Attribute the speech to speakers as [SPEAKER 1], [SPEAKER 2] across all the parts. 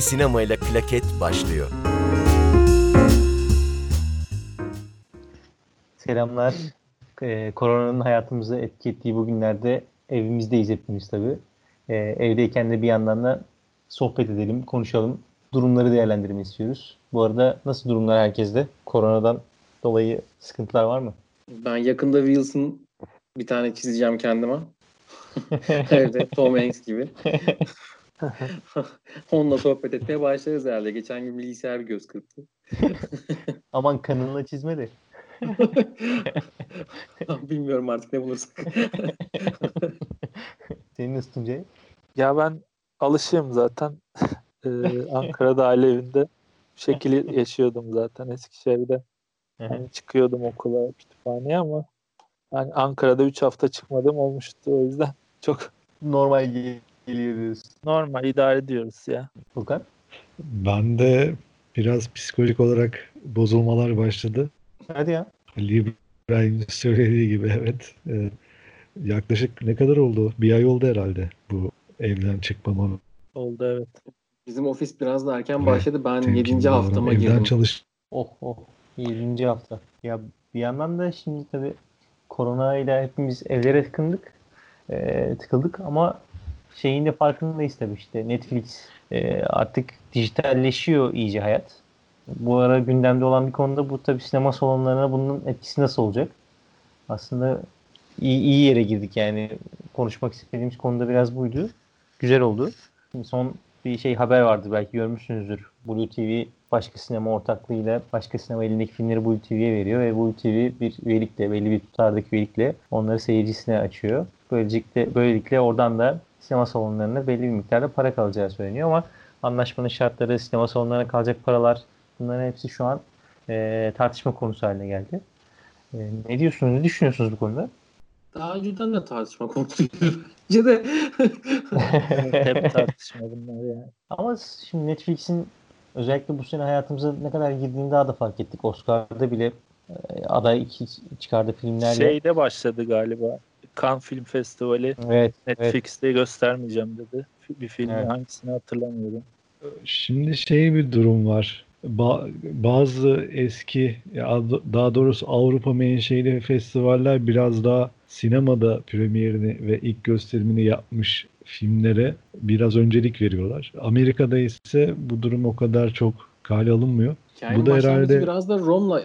[SPEAKER 1] Eski sinemayla klaket başlıyor.
[SPEAKER 2] Selamlar. Ee, koronanın hayatımızı etki ettiği bugünlerde evimizdeyiz hepimiz tabii. Ee, evdeyken de bir yandan da sohbet edelim, konuşalım. Durumları değerlendirmek istiyoruz. Bu arada nasıl durumlar herkeste? Koronadan dolayı sıkıntılar var mı?
[SPEAKER 3] Ben yakında Wilson bir tane çizeceğim kendime. Evde Tom Hanks gibi. Onunla sohbet etmeye başlarız herhalde. Geçen gün bilgisayar bir göz kırptı.
[SPEAKER 2] Aman kanınla çizme de.
[SPEAKER 3] Bilmiyorum artık ne bulursak.
[SPEAKER 2] Senin nasıl Tuncay?
[SPEAKER 4] Ya ben alışığım zaten. Ee, Ankara'da aile evinde bu şekilde yaşıyordum zaten Eskişehir'de. Yani çıkıyordum okula, kütüphaneye ama yani Ankara'da 3 hafta çıkmadım olmuştu o yüzden çok
[SPEAKER 2] Normal geliyor diyorsun.
[SPEAKER 4] normal idare ediyoruz ya.
[SPEAKER 2] Furkan?
[SPEAKER 5] Ben de biraz psikolojik olarak bozulmalar başladı.
[SPEAKER 2] Hadi ya.
[SPEAKER 5] Ali İbrahim'in söylediği gibi evet. Ee, yaklaşık ne kadar oldu? Bir ay oldu herhalde bu evden çıkmama.
[SPEAKER 4] Oldu evet.
[SPEAKER 3] Bizim ofis biraz da erken başladı. Ben
[SPEAKER 5] temkinli
[SPEAKER 3] 7.
[SPEAKER 5] davran-
[SPEAKER 3] haftama
[SPEAKER 5] Evden
[SPEAKER 3] girdim.
[SPEAKER 5] çalış.
[SPEAKER 2] Oh oh. 7. hafta. Ya bir yandan da şimdi tabii korona ile hepimiz evlere tıkındık. Ee, tıkıldık ama şeyin de farkındayız tabii işte Netflix e, artık dijitalleşiyor iyice hayat. Bu ara gündemde olan bir konuda bu tabii sinema salonlarına bunun etkisi nasıl olacak? Aslında iyi, iyi yere girdik yani konuşmak istediğimiz konuda biraz buydu. Güzel oldu. Şimdi son bir şey haber vardı belki görmüşsünüzdür. Blue TV başka sinema ortaklığıyla başka sinema elindeki filmleri Blue TV'ye veriyor ve Blue TV bir üyelikle belli bir tutardaki üyelikle onları seyircisine açıyor. Böylelikle, böylelikle oradan da sinema salonlarına belli bir miktarda para kalacağı söyleniyor ama anlaşmanın şartları, sinema salonlarına kalacak paralar bunların hepsi şu an e, tartışma konusu haline geldi. E, ne diyorsunuz, ne düşünüyorsunuz bu konuda?
[SPEAKER 3] Daha önceden de tartışma konusuydu. Bence de
[SPEAKER 4] Hep tartışma bunlar yani.
[SPEAKER 2] Ama şimdi Netflix'in özellikle bu sene hayatımıza ne kadar girdiğini daha da fark ettik. Oscar'da bile e, aday iki çıkardığı filmlerle.
[SPEAKER 4] Şeyde başladı galiba. Cannes Film Festivali
[SPEAKER 2] evet, evet.
[SPEAKER 4] Netflix'te göstermeyeceğim dedi. Bir filmi
[SPEAKER 2] Evet.
[SPEAKER 4] hangisini hatırlamıyorum.
[SPEAKER 5] Şimdi şey bir durum var. Ba- bazı eski ya daha doğrusu Avrupa menşeli festivaller biraz daha sinemada premierini ve ilk gösterimini yapmış filmlere biraz öncelik veriyorlar. Amerika'da ise bu durum o kadar çok kale alınmıyor.
[SPEAKER 3] Hikayenin
[SPEAKER 5] Bu da herhalde-
[SPEAKER 3] biraz da Rom'la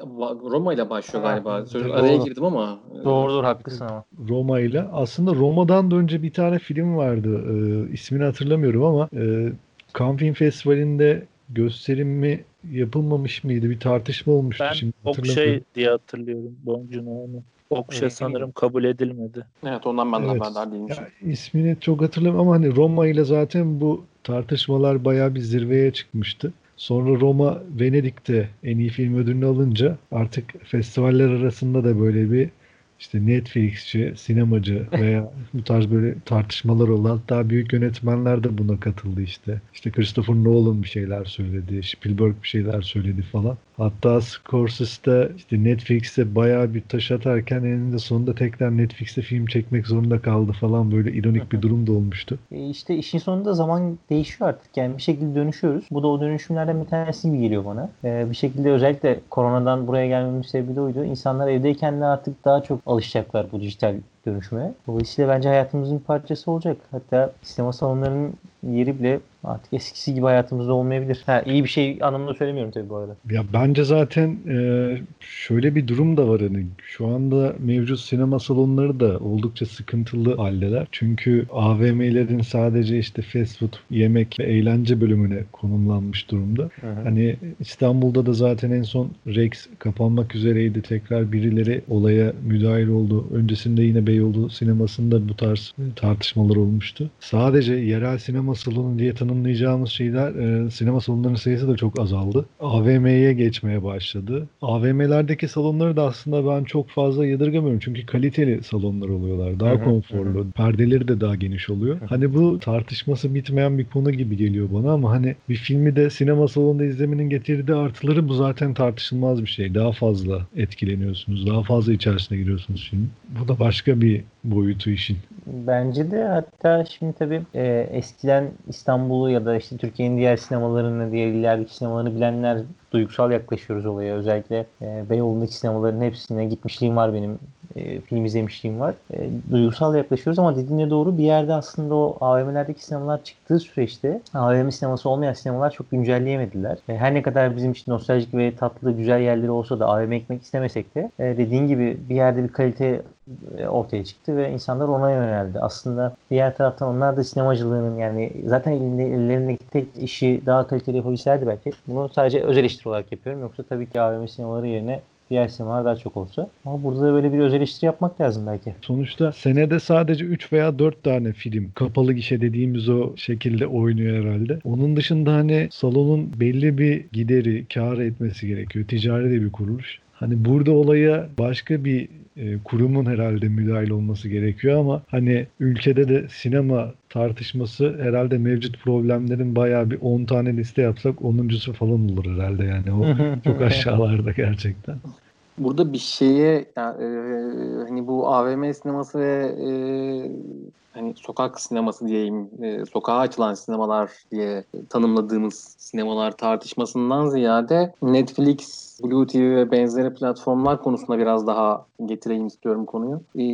[SPEAKER 3] Roma ile başlıyor galiba. Söz,
[SPEAKER 5] doğru.
[SPEAKER 3] araya girdim ama.
[SPEAKER 2] Doğrudur haklısın ama.
[SPEAKER 5] Roma ile. Aslında Roma'dan da önce bir tane film vardı. Ee, ismini hatırlamıyorum ama e, Cannes Film Festivali'nde gösterimi yapılmamış mıydı? Bir tartışma olmuştu.
[SPEAKER 4] Ben
[SPEAKER 5] Şimdi
[SPEAKER 4] Okşay
[SPEAKER 5] hatırlamıyorum.
[SPEAKER 4] diye hatırlıyorum. Boncuğunu onu. Okşay
[SPEAKER 2] Öyle
[SPEAKER 4] sanırım kabul edilmedi.
[SPEAKER 3] Evet ondan ben de
[SPEAKER 5] Evet.
[SPEAKER 3] haberdar değilmişim.
[SPEAKER 5] Ya, ismini çok hatırlamıyorum ama hani Roma ile zaten bu tartışmalar bayağı bir zirveye çıkmıştı. Sonra Roma Venedik'te en iyi film ödülünü alınca artık festivaller arasında da böyle bir işte Netflixçi, sinemacı veya bu tarz böyle tartışmalar oldu. Hatta büyük yönetmenler de buna katıldı işte. İşte Christopher Nolan bir şeyler söyledi, Spielberg bir şeyler söyledi falan. Hatta Scorsese de işte Netflix'e bayağı bir taş atarken eninde sonunda tekrar Netflix'te film çekmek zorunda kaldı falan böyle ironik bir durum da olmuştu.
[SPEAKER 2] E işte işin sonunda zaman değişiyor artık. Yani bir şekilde dönüşüyoruz. Bu da o dönüşümlerden bir tanesi gibi geliyor bana. E, bir şekilde özellikle koronadan buraya gelmemin sebebi de oydu. İnsanlar evdeyken de artık daha çok alışacaklar bu dijital dönüşüme. Dolayısıyla bence hayatımızın bir parçası olacak. Hatta sinema salonlarının yeri bile artık eskisi gibi hayatımızda olmayabilir. Ha, iyi bir şey anlamında söylemiyorum tabii bu arada.
[SPEAKER 5] Ya bence zaten e, şöyle bir durum da var hani şu anda mevcut sinema salonları da oldukça sıkıntılı haldeler. Çünkü AVM'lerin sadece işte fast food, yemek ve eğlence bölümüne konumlanmış durumda. Hani İstanbul'da da zaten en son Rex kapanmak üzereydi. Tekrar birileri olaya müdahil oldu. Öncesinde yine Beyoğlu sinemasında bu tarz tartışmalar olmuştu. Sadece yerel sinema salonu diye tanımlayacağımız şeyler e, sinema salonlarının sayısı da çok azaldı. AVM'ye geçmeye başladı. AVM'lerdeki salonları da aslında ben çok fazla yadırgamıyorum. Çünkü kaliteli salonlar oluyorlar. Daha konforlu. Perdeleri de daha geniş oluyor. Hani bu tartışması bitmeyen bir konu gibi geliyor bana ama hani bir filmi de sinema salonunda izlemenin getirdiği artıları bu zaten tartışılmaz bir şey. Daha fazla etkileniyorsunuz. Daha fazla içerisine giriyorsunuz film. Bu da başka bir bir boyutu işin.
[SPEAKER 2] Bence de hatta şimdi tabii e, eskiden İstanbul'u ya da işte Türkiye'nin diğer sinemalarını, diğer illerdeki sinemalarını bilenler duygusal yaklaşıyoruz olaya. Özellikle e, Beyoğlu'ndaki sinemaların hepsine gitmişliğim var benim. E, film izlemişliğim var. E, duygusal yaklaşıyoruz ama dediğine doğru bir yerde aslında o AVM'lerdeki sinemalar çıktığı süreçte AVM sineması olmayan sinemalar çok güncelleyemediler. E, her ne kadar bizim için nostaljik ve tatlı güzel yerleri olsa da AVM ekmek istemesek de e, dediğin gibi bir yerde bir kalite e, ortaya çıktı ve insanlar ona yöneldi. Aslında diğer taraftan onlar da sinemacılığının yani zaten ellerindeki tek işi daha kaliteli yapabilselerdi belki. Bunu sadece öz eleştiri olarak yapıyorum. Yoksa tabii ki AVM sinemaları yerine diğer sinemalar daha çok olsa. Ama burada da böyle bir öz eleştiri yapmak lazım belki.
[SPEAKER 5] Sonuçta senede sadece 3 veya 4 tane film kapalı gişe dediğimiz o şekilde oynuyor herhalde. Onun dışında hani salonun belli bir gideri, kar etmesi gerekiyor. Ticari de bir kuruluş. Hani burada olaya başka bir e, kurumun herhalde müdahil olması gerekiyor ama hani ülkede de sinema tartışması herhalde mevcut problemlerin bayağı bir 10 tane liste yapsak 10.sü falan olur herhalde yani o çok aşağılarda gerçekten.
[SPEAKER 3] Burada bir şeye yani, e, hani bu AVM sineması ve e, hani sokak sineması diyeyim, e, sokağa açılan sinemalar diye tanımladığımız sinemalar tartışmasından ziyade Netflix, Blue TV ve benzeri platformlar konusunda biraz daha getireyim istiyorum konuyu. E,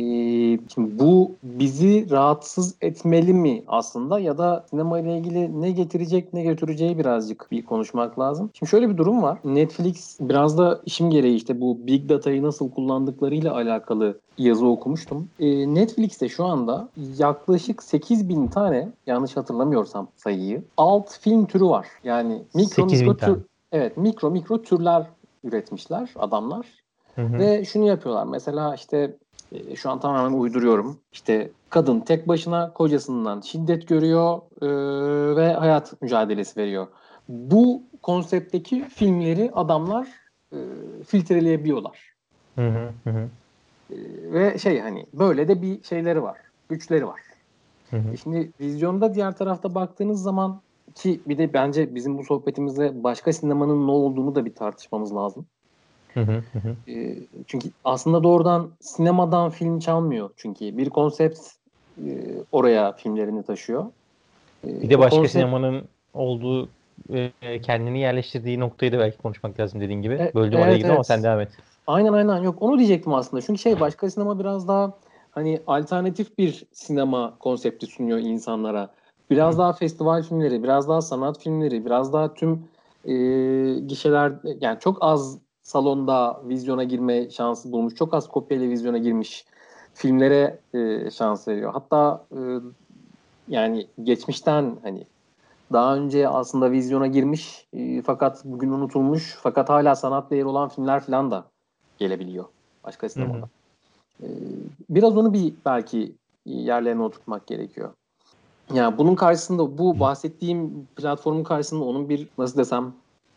[SPEAKER 3] şimdi bu bizi rahatsız etmeli mi aslında ya da sinema ile ilgili ne getirecek ne götüreceği birazcık bir konuşmak lazım. Şimdi şöyle bir durum var. Netflix biraz da işim gereği işte bu Big Data'yı nasıl kullandıklarıyla alakalı yazı okumuştum. E, Netflix'te şu anda yaklaşık 8000 tane yanlış hatırlamıyorsam sayıyı alt film türü var. Yani mikro
[SPEAKER 2] 8000
[SPEAKER 3] mikro
[SPEAKER 2] tane.
[SPEAKER 3] tür evet mikro mikro türler üretmişler adamlar.
[SPEAKER 2] Hı hı.
[SPEAKER 3] Ve şunu yapıyorlar. Mesela işte e, şu an tamamen uyduruyorum. İşte kadın tek başına kocasından şiddet görüyor e, ve hayat mücadelesi veriyor. Bu konseptteki filmleri adamlar e, filtreleyebiliyorlar.
[SPEAKER 2] Hı hı, hı hı,
[SPEAKER 3] E, ve şey hani böyle de bir şeyleri var. Güçleri var.
[SPEAKER 2] hı hı.
[SPEAKER 3] E Şimdi vizyonda diğer tarafta baktığınız zaman ki bir de bence bizim bu sohbetimizde başka sinemanın ne olduğunu da bir tartışmamız lazım.
[SPEAKER 2] Hı hı, hı hı.
[SPEAKER 3] E, çünkü aslında doğrudan sinemadan film çalmıyor. Çünkü bir konsept e, oraya filmlerini taşıyor. E,
[SPEAKER 2] Bir de başka
[SPEAKER 3] konsept-
[SPEAKER 2] sinemanın olduğu e, kendini yerleştirdiği noktayı da belki konuşmak lazım dediğin gibi.
[SPEAKER 3] E,
[SPEAKER 2] Böldüm
[SPEAKER 3] evet,
[SPEAKER 2] oraya ama
[SPEAKER 3] evet.
[SPEAKER 2] sen devam et.
[SPEAKER 3] Aynen aynen yok onu diyecektim aslında. Çünkü şey başka sinema biraz daha hani alternatif bir sinema konsepti sunuyor insanlara. Biraz daha festival filmleri, biraz daha sanat filmleri, biraz daha tüm e, gişeler yani çok az salonda vizyona girme şansı bulmuş, çok az kopyayla vizyona girmiş filmlere e, şans veriyor. Hatta e, yani geçmişten hani daha önce aslında vizyona girmiş e, fakat bugün unutulmuş fakat hala sanat değeri olan filmler falan da gelebiliyor başka sinemada. E, biraz onu bir belki yerlerine oturtmak gerekiyor. Yani bunun karşısında bu bahsettiğim platformun karşısında onun bir nasıl desem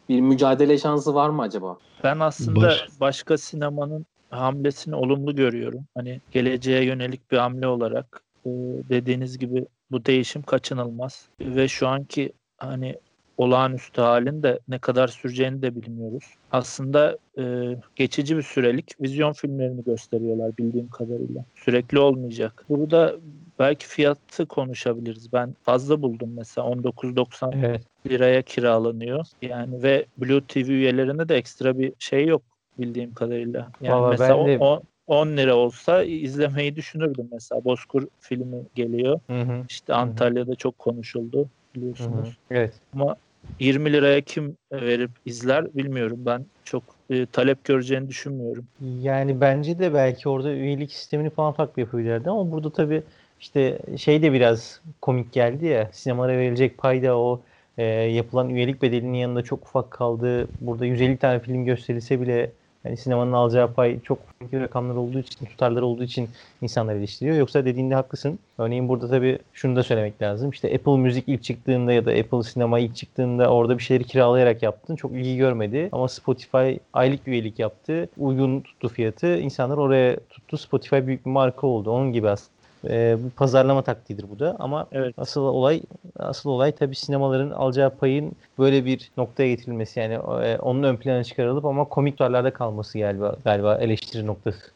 [SPEAKER 3] bir mücadele şansı var mı acaba?
[SPEAKER 4] Ben aslında
[SPEAKER 5] Baş-
[SPEAKER 4] başka sinemanın hamlesini olumlu görüyorum. Hani geleceğe yönelik bir hamle olarak e, dediğiniz gibi bu değişim kaçınılmaz ve şu anki hani olağanüstü halin de ne kadar süreceğini de bilmiyoruz. Aslında e, geçici bir sürelik vizyon filmlerini gösteriyorlar bildiğim kadarıyla. Sürekli olmayacak. Burada belki fiyatı konuşabiliriz. Ben fazla buldum mesela 19.90
[SPEAKER 2] Evet.
[SPEAKER 4] liraya kiralanıyor. Yani ve Blue TV üyelerine de ekstra bir şey yok bildiğim kadarıyla. Yani
[SPEAKER 2] Vallahi
[SPEAKER 4] mesela
[SPEAKER 2] ben de-
[SPEAKER 4] o- 10 lira olsa izlemeyi düşünürdüm mesela. Bozkur filmi geliyor.
[SPEAKER 2] Hı hı,
[SPEAKER 4] İşte Antalya'da çok konuşuldu
[SPEAKER 2] hı hı.
[SPEAKER 4] biliyorsunuz.
[SPEAKER 2] Evet.
[SPEAKER 4] Ama 20 liraya kim verip izler bilmiyorum. Ben çok e, talep göreceğini düşünmüyorum.
[SPEAKER 2] Yani bence de belki orada üyelik sistemini falan farklı yapabilirlerdi ama burada tabii işte şey de biraz komik geldi ya sinemalara verilecek payda o e, yapılan üyelik bedelinin yanında çok ufak kaldı. Burada 150 tane film gösterilse bile yani sinemanın alacağı pay çok ufak rakamlar olduğu için, tutarlar olduğu için insanlar eleştiriyor. Yoksa dediğinde haklısın. Örneğin burada tabii şunu da söylemek lazım. İşte Apple Müzik ilk çıktığında ya da Apple Sinema ilk çıktığında orada bir şeyleri kiralayarak yaptın. Çok ilgi görmedi. Ama Spotify aylık üyelik yaptı. Uygun tuttu fiyatı. İnsanlar oraya tuttu. Spotify büyük bir marka oldu. Onun gibi aslında. Ee, bu pazarlama taktiğidir bu da ama
[SPEAKER 4] Evet.
[SPEAKER 2] asıl olay asıl olay tabii sinemaların alacağı payın böyle bir noktaya getirilmesi yani e, onun ön plana çıkarılıp ama komik tutarlarda kalması galiba galiba eleştiri noktası.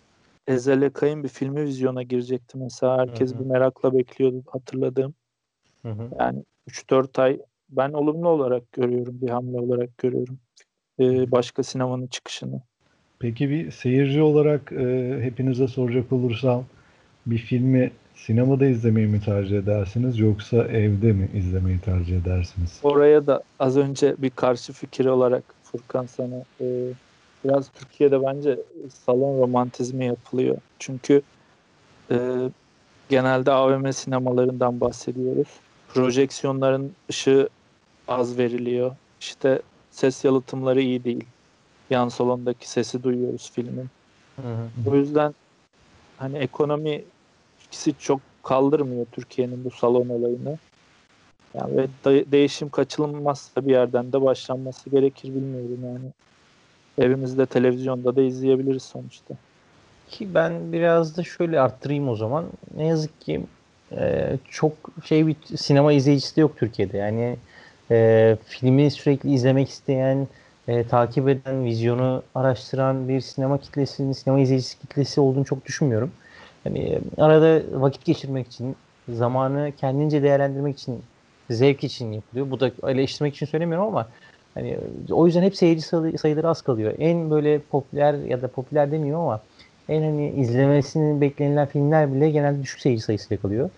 [SPEAKER 4] Ezel Ekay'ın bir filmi vizyona girecekti mesela. Herkes
[SPEAKER 2] Hı hı.
[SPEAKER 4] bir merakla bekliyordu hatırladığım.
[SPEAKER 2] Hı hı.
[SPEAKER 4] Yani 3-4 ay ben olumlu olarak görüyorum, bir hamle olarak görüyorum. Ee, başka sinemanın çıkışını.
[SPEAKER 5] Peki bir seyirci olarak e, hepinize soracak olursam bir filmi sinemada izlemeyi mi tercih edersiniz yoksa evde mi izlemeyi tercih edersiniz?
[SPEAKER 4] Oraya da az önce bir karşı fikir olarak Furkan sana e, biraz Türkiye'de bence salon romantizmi yapılıyor. Çünkü e, genelde AVM sinemalarından bahsediyoruz. Projeksiyonların ışığı az veriliyor. İşte ses yalıtımları iyi değil. Yan salondaki sesi duyuyoruz filmin.
[SPEAKER 2] Hı hı.
[SPEAKER 4] O yüzden hani ekonomi ikisi çok kaldırmıyor Türkiye'nin bu salon olayını. Yani ve de- değişim kaçınılmazsa bir yerden de başlanması gerekir bilmiyorum yani. Evimizde televizyonda da izleyebiliriz sonuçta.
[SPEAKER 2] Ki ben biraz da şöyle arttırayım o zaman. Ne yazık ki e, çok şey bir sinema izleyicisi de yok Türkiye'de. Yani e, filmi sürekli izlemek isteyen, e, takip eden, vizyonu araştıran bir sinema kitlesinin, sinema izleyicisi kitlesi olduğunu çok düşünmüyorum. E, arada vakit geçirmek için, zamanı kendince değerlendirmek için, zevk için yapılıyor. Bu da eleştirmek için söylemiyorum ama hani o yüzden hep seyirci sayı- sayıları az kalıyor. En böyle popüler ya da popüler demiyorum ama en hani izlemesini beklenilen filmler bile genelde düşük seyirci sayısıyla kalıyor.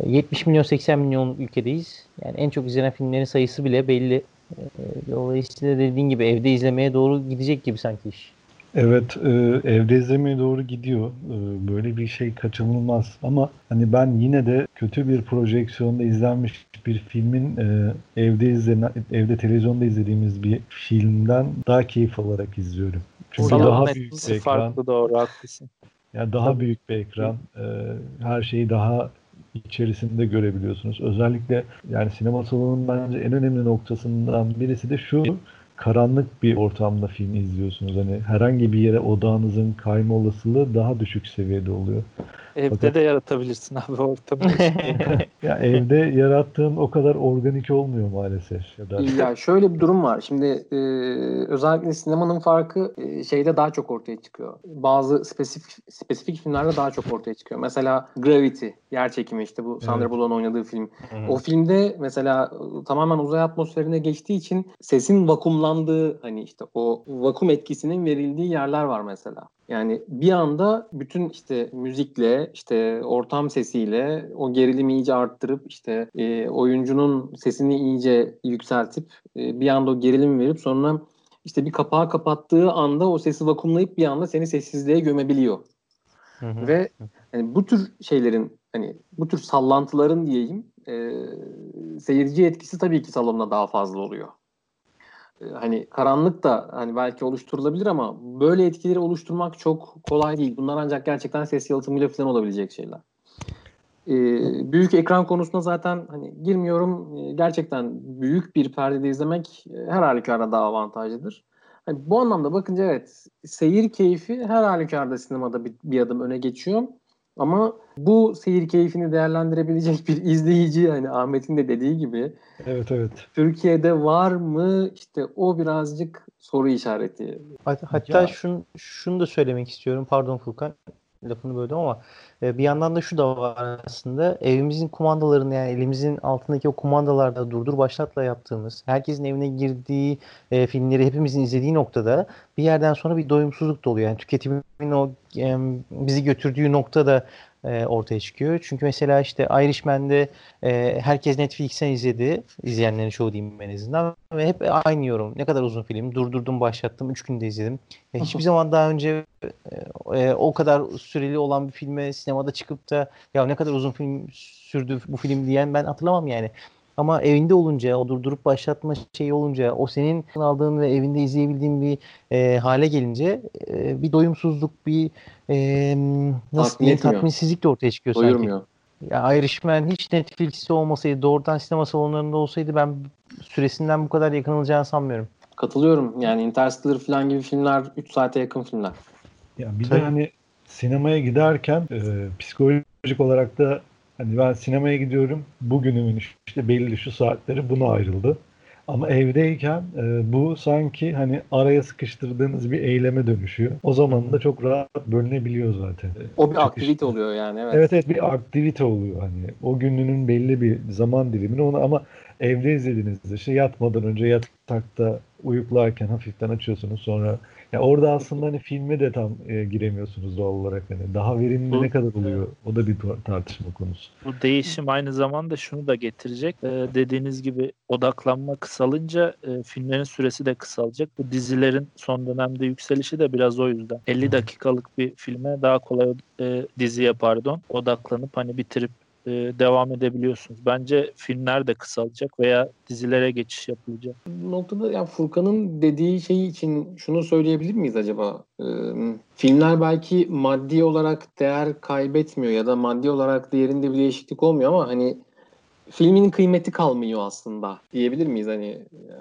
[SPEAKER 2] E, 70 milyon 80 milyon ülkedeyiz. Yani en çok izlenen filmlerin sayısı bile belli. E, Dolayısıyla dediğin gibi evde izlemeye doğru gidecek gibi sanki iş.
[SPEAKER 5] Evet, e, evde izlemeye doğru gidiyor. E, böyle bir şey kaçınılmaz. Ama hani ben yine de kötü bir projeksiyonda izlenmiş bir filmin e, evde izlenen, evde televizyonda izlediğimiz bir filmden daha keyif alarak izliyorum. Çünkü
[SPEAKER 4] Salon
[SPEAKER 5] daha büyük bir ekran,
[SPEAKER 4] farklı doğru haklısın.
[SPEAKER 5] yani daha büyük bir ekran, e, her şeyi daha içerisinde görebiliyorsunuz. Özellikle yani sinema salonunun bence en önemli noktasından birisi de şu karanlık bir ortamda film izliyorsunuz. Hani herhangi bir yere odağınızın kayma olasılığı daha düşük seviyede oluyor.
[SPEAKER 4] Evde
[SPEAKER 5] Fakat-
[SPEAKER 4] de yaratabilirsin abi ortamı.
[SPEAKER 5] Ya evde yarattığın o kadar organik olmuyor maalesef. Ya da
[SPEAKER 3] Ya şöyle bir durum var. Şimdi e, özellikle sinemanın farkı e, şeyde daha çok ortaya çıkıyor. Bazı spesifik spesifik filmlerde daha çok ortaya çıkıyor. Mesela Gravity, yer çekimi işte bu Sandra
[SPEAKER 5] Evet.
[SPEAKER 3] Bullock'un oynadığı film. O filmde mesela tamamen uzay atmosferine geçtiği için sesin vakumlandığı hani işte o vakum etkisinin verildiği yerler var mesela. Yani bir anda bütün işte müzikle işte ortam sesiyle o gerilimi iyice arttırıp işte e, oyuncunun sesini iyice yükseltip e, bir anda o gerilimi verip sonra işte bir kapağı kapattığı anda o sesi vakumlayıp bir anda seni sessizliğe gömebiliyor.
[SPEAKER 2] Hı hı.
[SPEAKER 3] Ve hani bu tür şeylerin hani bu tür sallantıların diyeyim e, seyirci etkisi tabii ki salonda daha fazla oluyor. E, hani karanlık da hani belki oluşturulabilir ama böyle etkileri oluşturmak çok kolay değil. Bunlar ancak gerçekten ses yalıtımıyla falan olabilecek şeyler. E, büyük ekran konusunda zaten hani girmiyorum. E, gerçekten büyük bir perdede izlemek e, her halükarda daha avantajlıdır. Hani bu anlamda bakınca evet seyir keyfi her halükarda sinemada bir, bir adım öne geçiyor. Ama bu seyir keyfini değerlendirebilecek bir izleyici hani Ahmet'in de dediği gibi
[SPEAKER 5] evet evet.
[SPEAKER 3] Türkiye'de var mı işte o birazcık soru işareti.
[SPEAKER 2] Hat- Hatta
[SPEAKER 5] Ya-
[SPEAKER 2] şunu, şunu da söylemek istiyorum. Pardon Furkan lafını böldüm ama e, bir yandan da şu da var aslında. Evimizin kumandalarını yani elimizin altındaki o kumandalarda durdur başlatla yaptığımız, herkesin evine girdiği e, filmleri hepimizin izlediği noktada bir yerden sonra bir doyumsuzluk da oluyor. Yani tüketimin o e, bizi götürdüğü nokta da e, ortaya çıkıyor. Çünkü mesela işte Irishman'de e, herkes Netflix'ten izledi. İzleyenlerin çoğu diyeyim en azından. Ve hep aynı yorum. Ne kadar uzun film. Durdurdum, başlattım. Üç günde izledim. Ya hiçbir zaman daha önce e, e, o kadar süreli olan bir filme sinemada çıkıp da ya ne kadar uzun film sürdü bu film diyen ben hatırlamam yani. Ama evinde olunca, o durdurup başlatma şeyi olunca, o senin aldığın ve evinde izleyebildiğin bir e, hale gelince e, bir doyumsuzluk, bir e, nasıl diyeyim, tatminsizlik de ortaya çıkıyor sanki.
[SPEAKER 3] Doyurmuyor.
[SPEAKER 2] Ya Irishman hiç Netflix'te olmasaydı, doğrudan sinema salonlarında olsaydı ben süresinden bu kadar yakınılacağını sanmıyorum.
[SPEAKER 3] Katılıyorum. Yani Interstellar falan gibi filmler 3 saate yakın filmler.
[SPEAKER 5] Ya bir de
[SPEAKER 2] Tabii.
[SPEAKER 5] hani sinemaya giderken e, psikolojik olarak da hani ben sinemaya gidiyorum bugünümün işte belli şu saatleri buna ayrıldı. Ama evdeyken e, bu sanki hani araya sıkıştırdığınız bir eyleme dönüşüyor. O zaman da çok rahat bölünebiliyor zaten.
[SPEAKER 3] O bir
[SPEAKER 5] Çıkışta.
[SPEAKER 3] aktivite oluyor yani evet.
[SPEAKER 5] Evet evet bir aktivite oluyor hani. O gününün belli bir zaman dilimini onu ama evde izlediğinizde işte yatmadan önce yatakta uyuklarken hafiften açıyorsunuz sonra ya orada aslında hani filme de tam e, giremiyorsunuz doğal olarak hani daha verimli
[SPEAKER 4] Bu-
[SPEAKER 5] ne kadar oluyor o da bir tar- tartışma konusu.
[SPEAKER 4] Bu değişim aynı zamanda şunu da getirecek. Ee, dediğiniz gibi odaklanma kısalınca e, filmlerin süresi de kısalacak. Bu dizilerin son dönemde yükselişi de biraz o yüzden. 50 dakikalık bir filme daha kolay e, diziye pardon odaklanıp hani bitirip e, devam edebiliyorsunuz. Bence filmler de kısalacak veya dizilere geçiş yapılacak.
[SPEAKER 3] Bu noktada ya Furkan'ın dediği şey için şunu söyleyebilir miyiz acaba? Ee, filmler belki maddi olarak değer kaybetmiyor ya da maddi olarak değerinde bir değişiklik olmuyor ama hani filmin kıymeti kalmıyor aslında diyebilir miyiz? Hani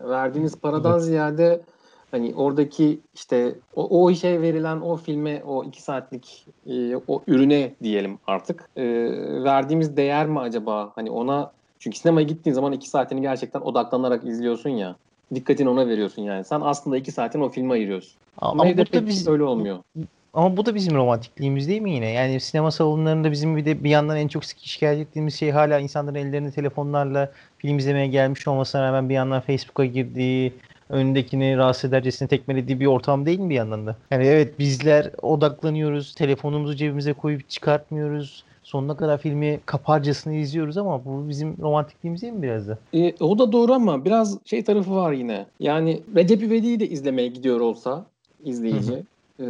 [SPEAKER 3] verdiğiniz paradan
[SPEAKER 5] Evet.
[SPEAKER 3] ziyade hani oradaki işte o, o işe verilen o filme o iki saatlik e, o ürüne diyelim artık e, verdiğimiz değer mi acaba? Hani ona çünkü sinemaya gittiğin zaman iki saatini gerçekten odaklanarak izliyorsun ya. Dikkatini ona veriyorsun yani. Sen aslında iki saatini o filme ayırıyorsun. Ama,
[SPEAKER 2] Ama
[SPEAKER 3] evde pek
[SPEAKER 2] biz
[SPEAKER 3] öyle olmuyor.
[SPEAKER 2] Ama bu da bizim romantikliğimiz değil mi yine? Yani sinema salonlarında bizim bir de bir yandan en çok şikayet ettiğimiz şey hala insanların ellerinde telefonlarla film izlemeye gelmiş olmasına rağmen bir yandan Facebook'a girdiği, önündekini rahatsız edercesine tekmelediği bir ortam değil mi bir yandan da? Yani evet bizler odaklanıyoruz, telefonumuzu cebimize koyup çıkartmıyoruz. Sonuna kadar filmi kaparcasını izliyoruz ama bu bizim romantikliğimiz değil mi biraz da?
[SPEAKER 3] E, o da doğru ama biraz şey tarafı var yine. Yani Recep İvedik'i de izlemeye gidiyor olsa izleyici. e,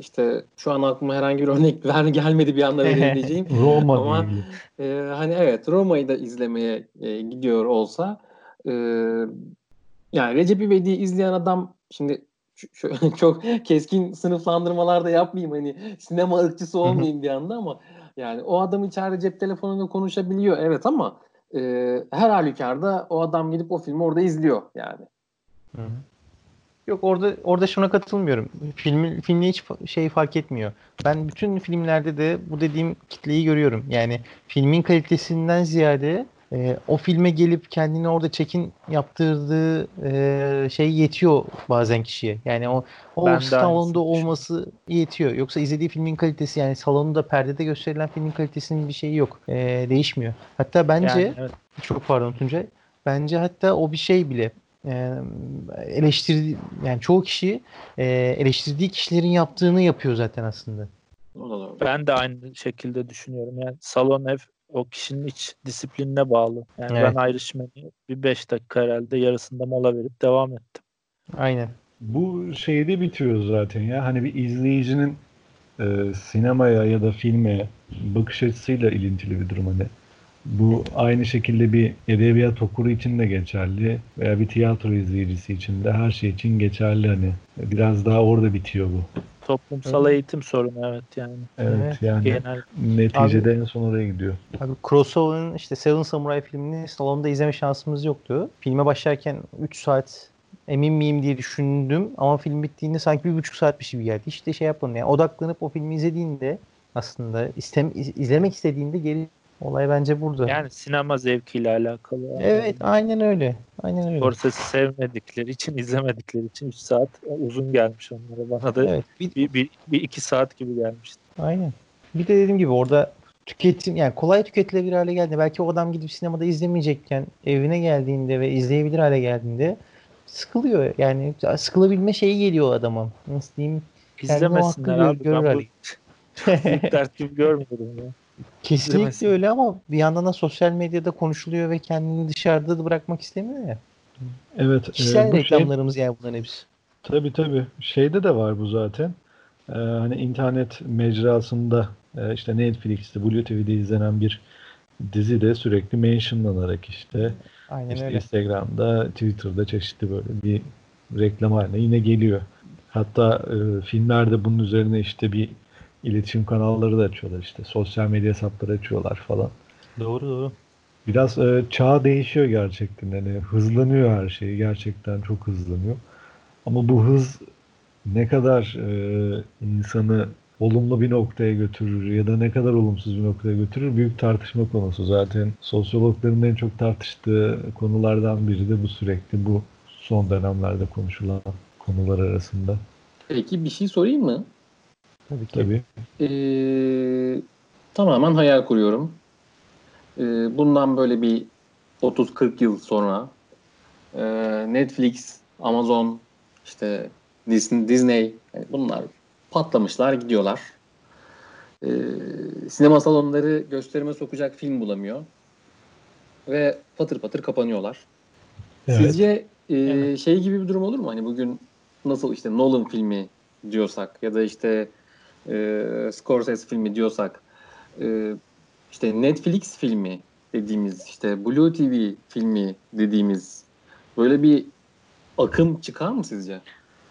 [SPEAKER 3] işte şu an aklıma herhangi bir örnek ver gelmedi bir anda verebileceğim.
[SPEAKER 5] Roma
[SPEAKER 3] Ama-. Ee, hani evet Roma'yı da izlemeye e, gidiyor olsa e, yani Recep İvedik'i izleyen adam şimdi çok keskin sınıflandırmalar da yapmayayım hani sinema ırkçısı olmayayım bir anda ama yani o adam içeride cep telefonuyla konuşabiliyor evet ama e, her halükarda o adam gidip o filmi orada izliyor yani.
[SPEAKER 2] Yok orada orada şuna katılmıyorum. Film filmle hiç şey fark etmiyor. Ben bütün filmlerde de bu dediğim kitleyi görüyorum. Yani filmin kalitesinden ziyade e, o filme gelip kendini orada çekin yaptırdığı e, şey yetiyor bazen kişiye. Yani o o
[SPEAKER 4] Ben
[SPEAKER 2] salonda olması yetiyor. Yoksa izlediği filmin kalitesi yani salonda perdede gösterilen filmin kalitesinin bir şeyi yok. E, değişmiyor. Hatta bence
[SPEAKER 4] Yani evet.
[SPEAKER 2] çok pardon Tuncay. Bence hatta o bir şey bile e, eleştirdi yani çoğu kişi e, eleştirdiği kişilerin yaptığını yapıyor zaten aslında.
[SPEAKER 4] Ben de aynı şekilde düşünüyorum. Yani salon ev o kişinin iç disiplinine bağlı. Yani
[SPEAKER 2] Evet.
[SPEAKER 4] ben Irishman'i bir 5 dakika herhalde yarısında mola verip devam ettim.
[SPEAKER 2] Aynen.
[SPEAKER 5] Bu şeyde bitiyor zaten ya. Hani bir izleyicinin e, sinemaya ya da filme bakış açısıyla ilintili bir durum hani. Bu aynı şekilde bir edebiyat okuru için de geçerli veya bir tiyatro izleyicisi için de her şey için geçerli hani. Biraz daha orada bitiyor bu.
[SPEAKER 4] Toplumsal
[SPEAKER 2] Evet.
[SPEAKER 4] eğitim sorunu evet yani.
[SPEAKER 5] Evet, yani
[SPEAKER 4] Genel
[SPEAKER 5] neticede en son oraya gidiyor.
[SPEAKER 2] Abi Kurosawa'nın işte Seven Samurai filmini salonda izleme şansımız yoktu. Filme başlarken 3 saat emin miyim diye düşündüm ama film bittiğinde sanki bir buçuk saatmiş gibi geldi. İşte şey yapmadım yani odaklanıp o filmi izlediğinde aslında istem, iz- izlemek istediğinde geri olay bence burada.
[SPEAKER 4] yani sinema zevkiyle alakalı.
[SPEAKER 2] evet aynen öyle. Aynen öyle.
[SPEAKER 4] Scorsese sevmedikleri için izlemedikleri için 3 saat uzun gelmiş onlara. Bana da
[SPEAKER 2] Evet. Bir,
[SPEAKER 4] bir, bir, bir iki saat gibi gelmişti.
[SPEAKER 2] Aynen. Bir de dediğim gibi orada tüketim yani kolay tüketilebilir hale geldi. Belki o adam gidip sinemada izlemeyecekken evine geldiğinde ve izleyebilir hale geldiğinde sıkılıyor. Yani sıkılabilme şeyi geliyor adama. Nasıl diyeyim?
[SPEAKER 4] İzlemesinler abi.
[SPEAKER 2] görür
[SPEAKER 4] Ben bu büyük dert gibi görmüyorum ya.
[SPEAKER 2] Kesinlikle
[SPEAKER 4] İzlemesin.
[SPEAKER 2] öyle ama bir yandan da sosyal medyada konuşuluyor ve kendini dışarıda da bırakmak istemiyor ya.
[SPEAKER 5] Evet, e,
[SPEAKER 2] Kişisel
[SPEAKER 5] bu şey
[SPEAKER 2] reklamlarımız yani bunların hepsi.
[SPEAKER 5] Tabii tabii. Şeyde de var bu zaten. Ee, hani internet mecrasında e, işte Netflix'te, Blue TV'de izlenen bir dizi de sürekli mentionlanarak işte
[SPEAKER 2] Aynen
[SPEAKER 5] işte
[SPEAKER 2] öyle.
[SPEAKER 5] Instagram'da, Twitter'da çeşitli böyle bir reklam haline yine geliyor. Hatta e, filmlerde bunun üzerine işte bir iletişim kanalları da açıyorlar işte sosyal medya hesapları açıyorlar falan.
[SPEAKER 2] Doğru doğru.
[SPEAKER 5] Biraz e, çağ değişiyor gerçekten. Hani hızlanıyor her şey. Gerçekten çok hızlanıyor. Ama bu hız ne kadar e, insanı olumlu bir noktaya götürür ya da ne kadar olumsuz bir noktaya götürür büyük tartışma konusu. Zaten sosyologların en çok tartıştığı konulardan biri de bu sürekli bu son dönemlerde konuşulan konular arasında.
[SPEAKER 3] Peki bir şey sorayım mı?
[SPEAKER 2] Tabii ki.
[SPEAKER 5] Tabii.
[SPEAKER 3] Ee, tamamen hayal kuruyorum. Ee, bundan böyle bir 30-40 yıl sonra e, Netflix, Amazon, işte Disney, Disney yani bunlar patlamışlar gidiyorlar. Ee, sinema salonları gösterime sokacak film bulamıyor. Ve patır patır kapanıyorlar.
[SPEAKER 5] Evet.
[SPEAKER 3] Sizce e,
[SPEAKER 2] Evet.
[SPEAKER 3] şey gibi bir durum olur mu? Hani bugün nasıl işte Nolan filmi diyorsak ya da işte e, Scorsese filmi diyorsak e, işte Netflix filmi dediğimiz işte Blue TV filmi dediğimiz böyle bir akım çıkar mı sizce?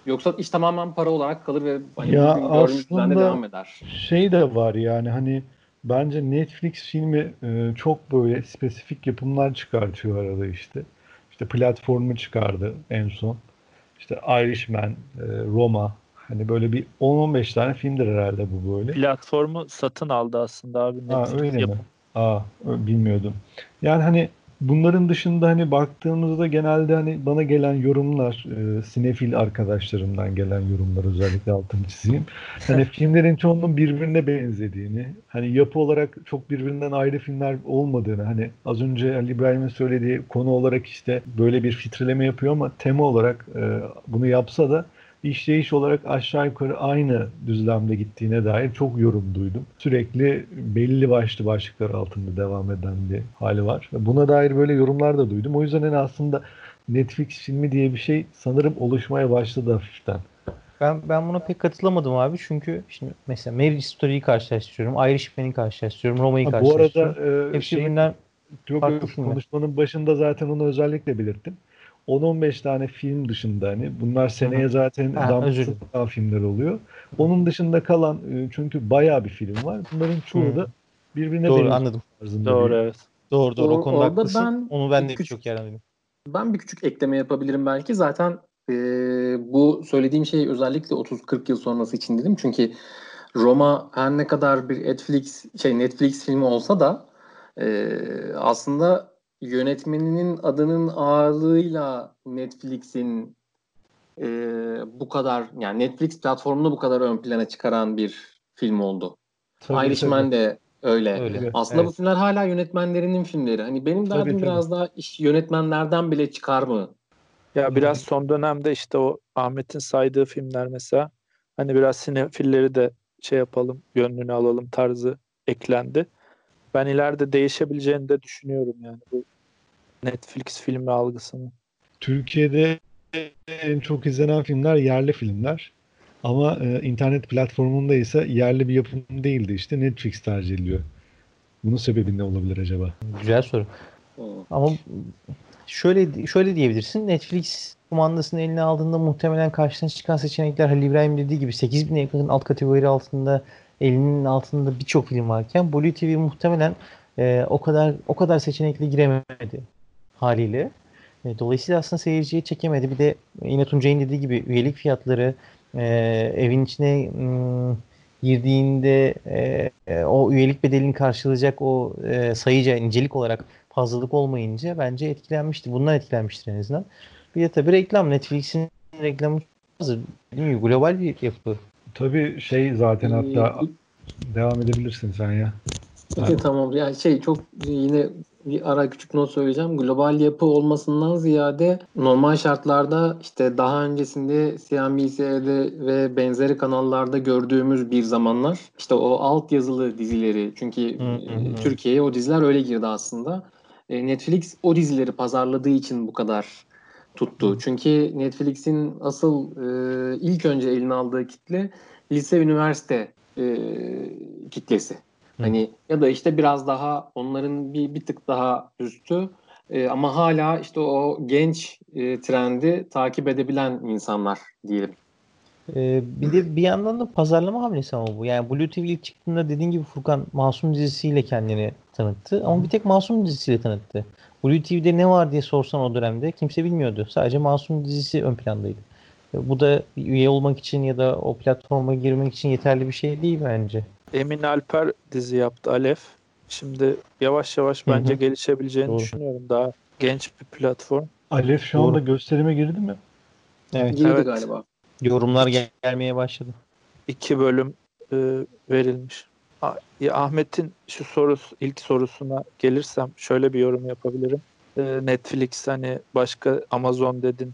[SPEAKER 3] Yoksa iş tamamen para olarak kalır ve hani
[SPEAKER 5] Ya aslında-
[SPEAKER 3] devam eder.
[SPEAKER 5] Şey de var yani hani bence Netflix filmi e, çok böyle spesifik yapımlar çıkartıyor arada işte. İşte platformu çıkardı en son. İşte Irishman, e, Roma. Hani böyle bir 10-15 tane filmdir herhalde bu böyle.
[SPEAKER 4] Platformu satın aldı aslında abi.
[SPEAKER 5] Ha, öyle
[SPEAKER 4] yap-
[SPEAKER 5] mi? Aa, bilmiyordum. Yani hani bunların dışında hani baktığımızda genelde hani bana gelen yorumlar, e, sinefil arkadaşlarımdan gelen yorumlar özellikle altını çizeyim. Hani filmlerin çoğunun birbirine benzediğini, hani yapı olarak çok birbirinden ayrı filmler olmadığını, hani az önce Ali İbrahim'in söylediği konu olarak işte böyle bir filtreleme yapıyor ama tema olarak e, bunu yapsa da işleyiş olarak aşağı yukarı aynı düzlemde gittiğine dair çok yorum duydum. Sürekli belli başlı başlıklar altında devam eden bir hali var. Buna dair böyle yorumlar da duydum. O yüzden hani aslında Netflix filmi diye bir şey sanırım oluşmaya başladı hafiften.
[SPEAKER 2] Ben ben buna pek katılamadım abi çünkü şimdi mesela Marriage Story'yi karşılaştırıyorum, Irishman'i karşılaştırıyorum, Roma'yı
[SPEAKER 5] Ha, bu arada
[SPEAKER 2] karşılaştırıyorum.
[SPEAKER 5] e,
[SPEAKER 2] Hepsi
[SPEAKER 5] şey,
[SPEAKER 2] birbirinden
[SPEAKER 5] çok konuşmanın başında zaten onu özellikle belirttim. 10-15 tane film dışında hani bunlar seneye zaten
[SPEAKER 2] Ha,
[SPEAKER 5] damgasını
[SPEAKER 2] özür dilerim.
[SPEAKER 5] vuran filmler oluyor. Onun dışında kalan e, çünkü bayağı bir film var. Bunların çoğu
[SPEAKER 2] Hı.
[SPEAKER 5] da birbirine
[SPEAKER 2] doğru
[SPEAKER 5] benziyor
[SPEAKER 2] anladım.
[SPEAKER 4] Doğru
[SPEAKER 5] bir-
[SPEAKER 4] evet.
[SPEAKER 2] Doğru doğru
[SPEAKER 3] Or-
[SPEAKER 2] o konuda
[SPEAKER 3] orada
[SPEAKER 2] haklısın.
[SPEAKER 3] ben
[SPEAKER 2] Onu ben de
[SPEAKER 3] küçük-
[SPEAKER 2] yerden duydum.
[SPEAKER 3] Ben bir küçük ekleme yapabilirim belki. Zaten e, bu söylediğim şey özellikle 30-40 yıl sonrası için dedim. Çünkü Roma her ne kadar bir Netflix şey Netflix filmi olsa da e, aslında yönetmeninin adının ağırlığıyla Netflix'in e, bu kadar yani Netflix platformunu bu kadar ön plana çıkaran bir film oldu.
[SPEAKER 5] Tabii,
[SPEAKER 3] Irishman de öyle.
[SPEAKER 2] Öyle.
[SPEAKER 3] Aslında
[SPEAKER 2] Evet.
[SPEAKER 3] bu filmler hala yönetmenlerinin filmleri. Hani benim
[SPEAKER 5] Tabii,
[SPEAKER 3] derdim
[SPEAKER 5] tabii.
[SPEAKER 3] biraz daha iş yönetmenlerden bile çıkar mı?
[SPEAKER 4] Ya biraz son dönemde işte o Ahmet'in saydığı filmler mesela hani biraz sinefilleri de şey yapalım, gönlünü alalım tarzı eklendi. Ben ileride değişebileceğini de düşünüyorum yani bu Netflix filmi algısını.
[SPEAKER 5] Türkiye'de en çok izlenen filmler yerli filmler. Ama e, internet platformunda ise yerli bir yapım değildi işte Netflix tercih ediliyor. Bunun sebebi ne olabilir acaba?
[SPEAKER 2] Güzel soru. Ama şöyle şöyle diyebilirsin. Netflix kumandasını eline aldığında muhtemelen karşısına çıkan seçenekler Halil İbrahim dediği gibi 8000'e yakın alt kategori altında elinin altında birçok film varken Blue TV muhtemelen e, o kadar o kadar seçenekle giremedi haliyle. E, dolayısıyla aslında seyirciyi çekemedi. Bir de yine Tuncay'ın dediği gibi üyelik fiyatları e, evin içine mm, girdiğinde e, e, o üyelik bedelini karşılayacak o e, sayıca nicelik olarak fazlalık olmayınca bence etkilenmişti. Bundan etkilenmiştir en azından. Bir de tabii reklam. Netflix'in reklamı hazır. Global bir yapı.
[SPEAKER 5] Tabii şey zaten hatta devam edebilirsin sen ya.
[SPEAKER 3] Peki, tamam. Yani şey çok yine bir ara küçük not söyleyeceğim. Global yapı olmasından ziyade normal şartlarda işte daha öncesinde CNBC'de ve benzeri kanallarda gördüğümüz bir zamanlar işte o alt yazılı dizileri çünkü e. Türkiye'ye o diziler öyle girdi aslında. E, Netflix o dizileri pazarladığı için bu kadar tuttu. Çünkü Netflix'in asıl e, ilk önce eline aldığı kitle lise üniversite kitlesi. Hani ya da işte biraz daha onların bir bir tık daha üstü e, ama hala işte o genç e, trendi takip edebilen insanlar diyelim.
[SPEAKER 2] Ee, bir de bir yandan da pazarlama hamlesi ama bu. Yani Blue TV ilk çıktığında dediğin gibi Furkan Masum dizisiyle kendini tanıttı. Ama bir tek Masum dizisiyle tanıttı. Blue TV'de ne var diye sorsan o dönemde kimse bilmiyordu. Sadece Masum dizisi ön plandaydı. E, Bu da üye olmak için ya da o platforma girmek için yeterli bir şey değil bence.
[SPEAKER 4] Emin Alper dizi yaptı Alef. Şimdi yavaş yavaş bence gelişebileceğini
[SPEAKER 2] Doğru.
[SPEAKER 4] düşünüyorum. Daha genç bir platform.
[SPEAKER 5] Alef şu
[SPEAKER 2] Doğru.
[SPEAKER 5] anda gösterime girdi mi?
[SPEAKER 2] Evet.
[SPEAKER 3] Girdi
[SPEAKER 4] Evet.
[SPEAKER 3] galiba.
[SPEAKER 2] Yorumlar gel- gelmeye başladı.
[SPEAKER 4] iki bölüm e, verilmiş. Ah- ya Ahmet'in şu sorusu ilk sorusuna gelirsem şöyle bir yorum yapabilirim. E, Netflix hani başka Amazon dedin.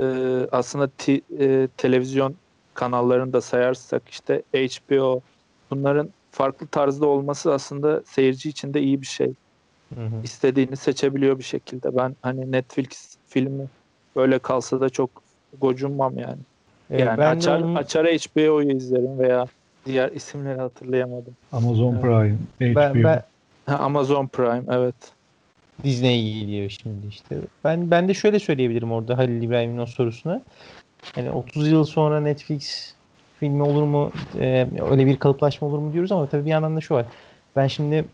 [SPEAKER 4] E, aslında ti- e, televizyon kanallarını da sayarsak işte HBO bunların farklı tarzda olması aslında seyirci için de iyi bir şey.
[SPEAKER 2] Hı hı.
[SPEAKER 4] İstediğini seçebiliyor bir şekilde. Ben hani Netflix filmi böyle kalsa da çok gocunmam yani.
[SPEAKER 2] E,
[SPEAKER 4] Yani
[SPEAKER 2] ben
[SPEAKER 4] açar,
[SPEAKER 2] onun-
[SPEAKER 4] açar HBO'yu izlerim veya diğer isimleri hatırlayamadım.
[SPEAKER 5] Amazon
[SPEAKER 4] Evet.
[SPEAKER 5] Prime, HBO.
[SPEAKER 2] ben, ben
[SPEAKER 4] Ha, Amazon Prime evet.
[SPEAKER 2] Disney geliyor şimdi işte. Ben ben de şöyle söyleyebilirim orada Halil İbrahim'in o sorusuna. Yani 30 yıl sonra Netflix filmi olur mu? e, öyle bir kalıplaşma olur mu diyoruz ama tabii bir yandan da şu var. Ben şimdi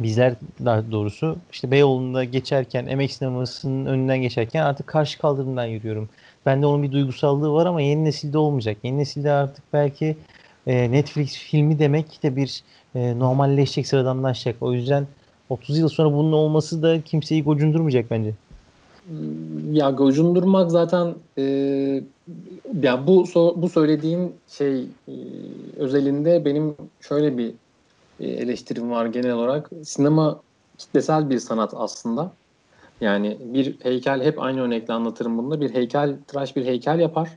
[SPEAKER 2] bizler daha doğrusu işte Beyoğlu'nda geçerken MX sinemasının önünden geçerken artık karşı kaldırımdan yürüyorum. Bende onun bir duygusallığı var ama yeni nesilde olmayacak. Yeni nesilde artık belki e, Netflix filmi demek de bir e, normalleşecek, sıradanlaşacak. O yüzden 30 yıl sonra bunun olması da kimseyi gocundurmayacak bence.
[SPEAKER 3] Ya gocundurmak zaten e, ya bu bu söylediğin şey e, özelinde benim şöyle bir e, eleştirim var genel olarak. Sinema kitlesel bir sanat aslında. Yani bir heykel hep aynı örnekle anlatırım bunda. Bir heykel tıraş bir heykel yapar.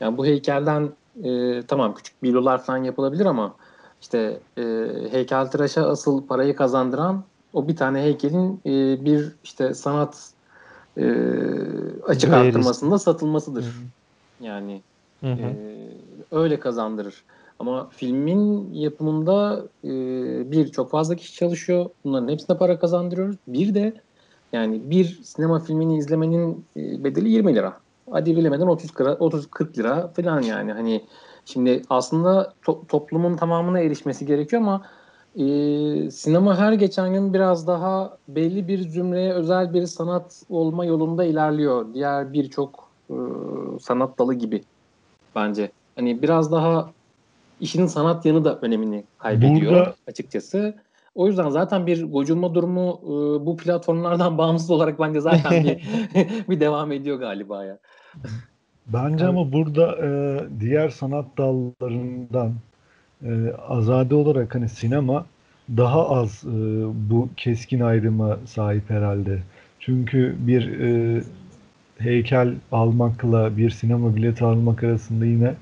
[SPEAKER 3] Yani bu heykelden e, tamam küçük bilolar falan yapılabilir ama işte e, heykel tıraşa asıl parayı kazandıran o bir tane heykelin e, bir işte sanat e, açık
[SPEAKER 2] Değeri.
[SPEAKER 3] arttırmasında satılmasıdır. Yani
[SPEAKER 2] Hı hı.
[SPEAKER 3] e, öyle kazandırır. Ama filmin yapımında e, bir çok fazla kişi çalışıyor. Bunların hepsine para kazandırıyoruz. Bir de yani bir sinema filmini izlemenin e, bedeli 20 lira. Hadi bilemeden 30 lira, 30 40 lira falan yani. Hani şimdi aslında to- toplumun tamamına erişmesi gerekiyor ama e, sinema her geçen gün biraz daha belli bir zümreye özel bir sanat olma yolunda ilerliyor. Diğer birçok e, sanat dalı gibi bence. Hani biraz daha işin sanat yanı da önemini kaybediyor
[SPEAKER 5] Burada-
[SPEAKER 3] açıkçası. O yüzden zaten bir gocunma durumu e, bu platformlardan bağımsız olarak bence zaten bir, bir devam ediyor galiba ya.
[SPEAKER 5] Bence ama burada e, diğer sanat dallarından e, azade olarak hani sinema daha az e, bu keskin ayrıma sahip herhalde. Çünkü bir e, heykel almakla bir sinema bileti almak arasında yine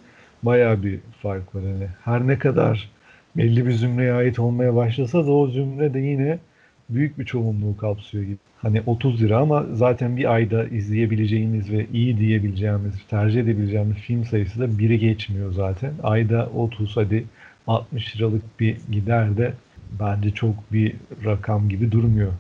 [SPEAKER 5] bayağı bir fark var. Hani her ne kadar belli bir zümreye ait olmaya başlasa da o zümre de yine büyük bir çoğunluğu kapsıyor gibi. Hani 30 lira ama zaten bir ayda izleyebileceğiniz ve iyi diyebileceğimiz, tercih edebileceğimiz film sayısı da biri geçmiyor zaten. Ayda 30 hadi 60 liralık bir gider de bence çok bir rakam gibi durmuyor.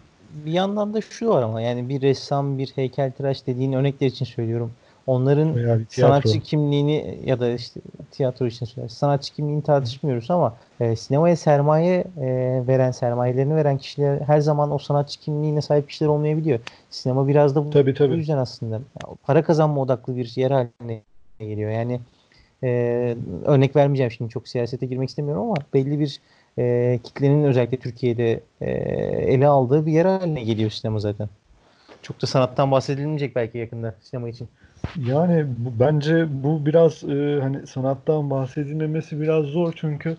[SPEAKER 2] Bir yandan da şu var ama yani bir ressam, bir heykeltıraş dediğin örnekler için söylüyorum. Onların sanatçı kimliğini ya da işte tiyatro için söyler. Sanatçı kimliğini tartışmıyoruz ama e, sinemaya sermaye e, veren, sermayelerini veren kişiler her zaman o sanatçı kimliğine sahip kişiler olmayabiliyor. Sinema biraz da bu,
[SPEAKER 5] Tabii, tabii.
[SPEAKER 2] bu yüzden aslında para kazanma odaklı bir yer haline geliyor. Yani e, örnek vermeyeceğim şimdi çok siyasete girmek istemiyorum ama belli bir e, kitlenin özellikle Türkiye'de e, ele aldığı bir yer haline geliyor sinema zaten. Çok da sanattan bahsedilmeyecek belki yakında sinema için.
[SPEAKER 5] Yani bu, bence bu biraz e, hani sanattan bahsedilmemesi biraz zor çünkü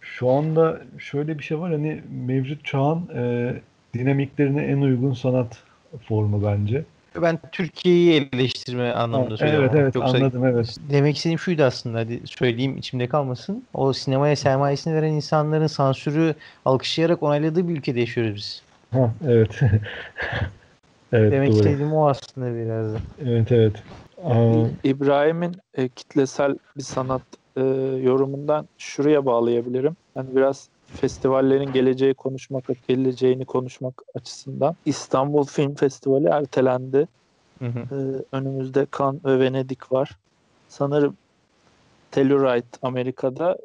[SPEAKER 5] şu anda şöyle bir şey var hani mevcut çağın e, dinamiklerine en uygun sanat formu bence.
[SPEAKER 2] Ben Türkiye'yi eleştirme anlamında söylüyorum.
[SPEAKER 5] evet evet
[SPEAKER 2] yoksa
[SPEAKER 5] anladım evet.
[SPEAKER 2] Demek istediğim şuydu aslında. Hadi söyleyeyim içimde kalmasın. O sinemaya sermayesini veren insanların sansürü alkışlayarak onayladığı bir ülkede yaşıyoruz biz.
[SPEAKER 5] Ha, evet. evet
[SPEAKER 2] Demek
[SPEAKER 5] doğru.
[SPEAKER 2] istediğim o aslında biraz da.
[SPEAKER 5] Evet evet. Aa,
[SPEAKER 4] İbrahim'in e, kitlesel bir sanat e, yorumundan şuraya bağlayabilirim. Yani biraz festivallerin geleceği konuşmak, geleceğini konuşmak açısından İstanbul Film Festivali ertelendi.
[SPEAKER 2] Hı hı.
[SPEAKER 4] Ee, önümüzde Cannes ve Venedik var. Sanırım Telluride Amerika'da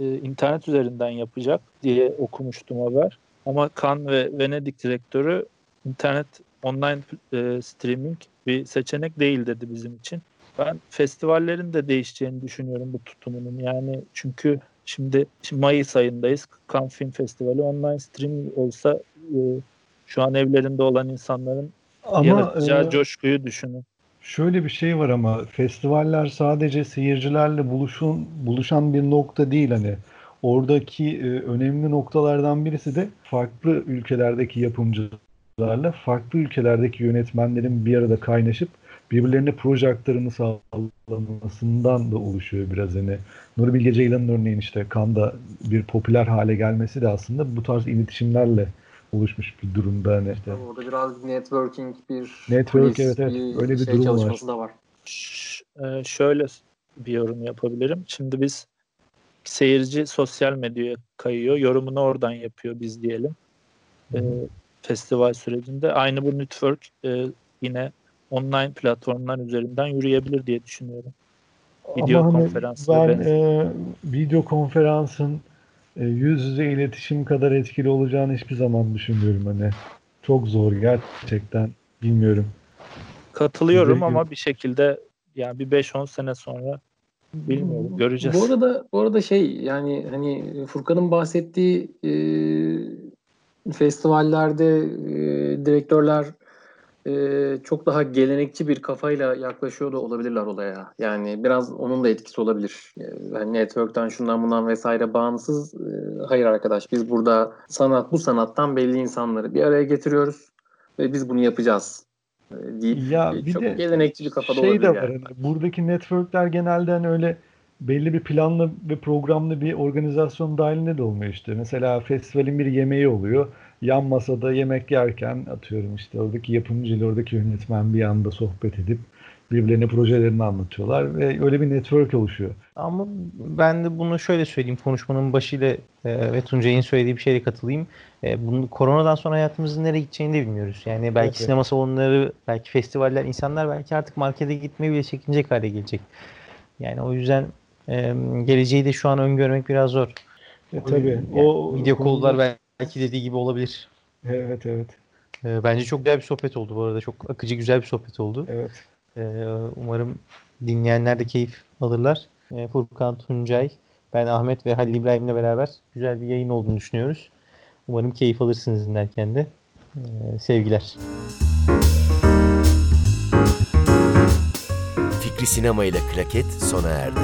[SPEAKER 4] e, internet üzerinden yapacak diye okumuştum haber. Ama Cannes ve Venedik direktörü internet online e, streaming bir seçenek değil dedi bizim için. Ben festivallerin de değişeceğini düşünüyorum bu tutumunun. Yani çünkü şimdi, şimdi Mayıs ayındayız. Cannes Film Festivali online stream olsa e, şu an evlerinde olan insanların
[SPEAKER 5] Ama
[SPEAKER 4] yaratacağı
[SPEAKER 5] e,
[SPEAKER 4] coşkuyu düşünün.
[SPEAKER 5] Şöyle bir şey var ama festivaller sadece seyircilerle buluşun buluşan bir nokta değil hani. Oradaki e, önemli noktalardan birisi de farklı ülkelerdeki yapımcılarla farklı ülkelerdeki yönetmenlerin bir arada kaynaşıp birbirlerine proje aktarımı sağlamasından da oluşuyor biraz hani. Nuri Bilge Ceylan'ın örneğin işte Cannes'da bir popüler hale gelmesi de aslında bu tarz iletişimlerle oluşmuş bir durumda hani işte.
[SPEAKER 3] Orada biraz bir networking, bir
[SPEAKER 5] Network,
[SPEAKER 3] kulis,
[SPEAKER 5] evet, evet. Öyle bir
[SPEAKER 3] şey
[SPEAKER 5] durum var.
[SPEAKER 3] da var.
[SPEAKER 4] Ş- e, şöyle bir yorum yapabilirim. Şimdi biz seyirci sosyal medyaya kayıyor. Yorumunu oradan yapıyor biz diyelim. E, festival sürecinde. Aynı bu network e, yine online platformlar üzerinden yürüyebilir diye düşünüyorum. Video
[SPEAKER 5] Ama hani
[SPEAKER 4] konferans ve
[SPEAKER 5] ben e, video konferansın e, yüz yüze iletişim kadar etkili olacağını hiçbir zaman düşünmüyorum hani. Çok zor gerçekten bilmiyorum.
[SPEAKER 4] Katılıyorum
[SPEAKER 5] Bize-
[SPEAKER 4] ama bir şekilde yani bir 5-10 sene sonra bilmiyorum göreceğiz.
[SPEAKER 3] Bu arada bu arada şey yani hani Furkan'ın bahsettiği e, festivallerde e, direktörler e, çok daha gelenekçi bir kafayla yaklaşıyor da olabilirler olaya. Yani biraz onun da etkisi olabilir. Yani network'ten şundan bundan vesaire bağımsız. e, hayır arkadaş biz burada sanat bu sanattan belli insanları bir araya getiriyoruz ve biz bunu yapacağız deyip
[SPEAKER 5] Ya bir
[SPEAKER 3] çok
[SPEAKER 5] de
[SPEAKER 3] gelenekçi bir kafada
[SPEAKER 5] şey de var
[SPEAKER 3] yani.
[SPEAKER 5] hani buradaki networkler genelde hani öyle belli bir planlı ve programlı bir organizasyon dahilinde de olmuyor işte. Mesela festivalin bir yemeği oluyor. Yan masada yemek yerken atıyorum işte oradaki yapımcı ile oradaki yönetmen bir anda sohbet edip birbirlerine projelerini anlatıyorlar ve öyle bir network oluşuyor.
[SPEAKER 2] Ama ben de bunu şöyle söyleyeyim konuşmanın başıyla e, ve Tuncay'ın söylediği bir şeyle katılayım. E, bunu koronadan sonra hayatımızın nereye gideceğini de bilmiyoruz. Yani belki
[SPEAKER 5] Evet,
[SPEAKER 2] sinema salonları, belki festivaller, insanlar belki artık markete gitmeye bile çekinecek hale gelecek. Yani o yüzden e, geleceği de şu an öngörmek biraz zor.
[SPEAKER 5] E tabii
[SPEAKER 2] Yani
[SPEAKER 5] o
[SPEAKER 2] video
[SPEAKER 5] konuda-
[SPEAKER 2] call'lar belki dediği gibi olabilir.
[SPEAKER 5] Evet evet
[SPEAKER 2] E, bence çok güzel bir sohbet oldu bu arada. Çok akıcı güzel bir sohbet oldu.
[SPEAKER 5] evet.
[SPEAKER 2] Ee, umarım dinleyenler de keyif alırlar. Ee, Furkan Tuncay, ben Ahmet ve Halil İbrahim'le beraber güzel bir yayın olduğunu düşünüyoruz. Umarım keyif alırsınız dinlerken de. Ee, sevgiler.
[SPEAKER 1] Fikri Sinema ile Klaket sona erdi.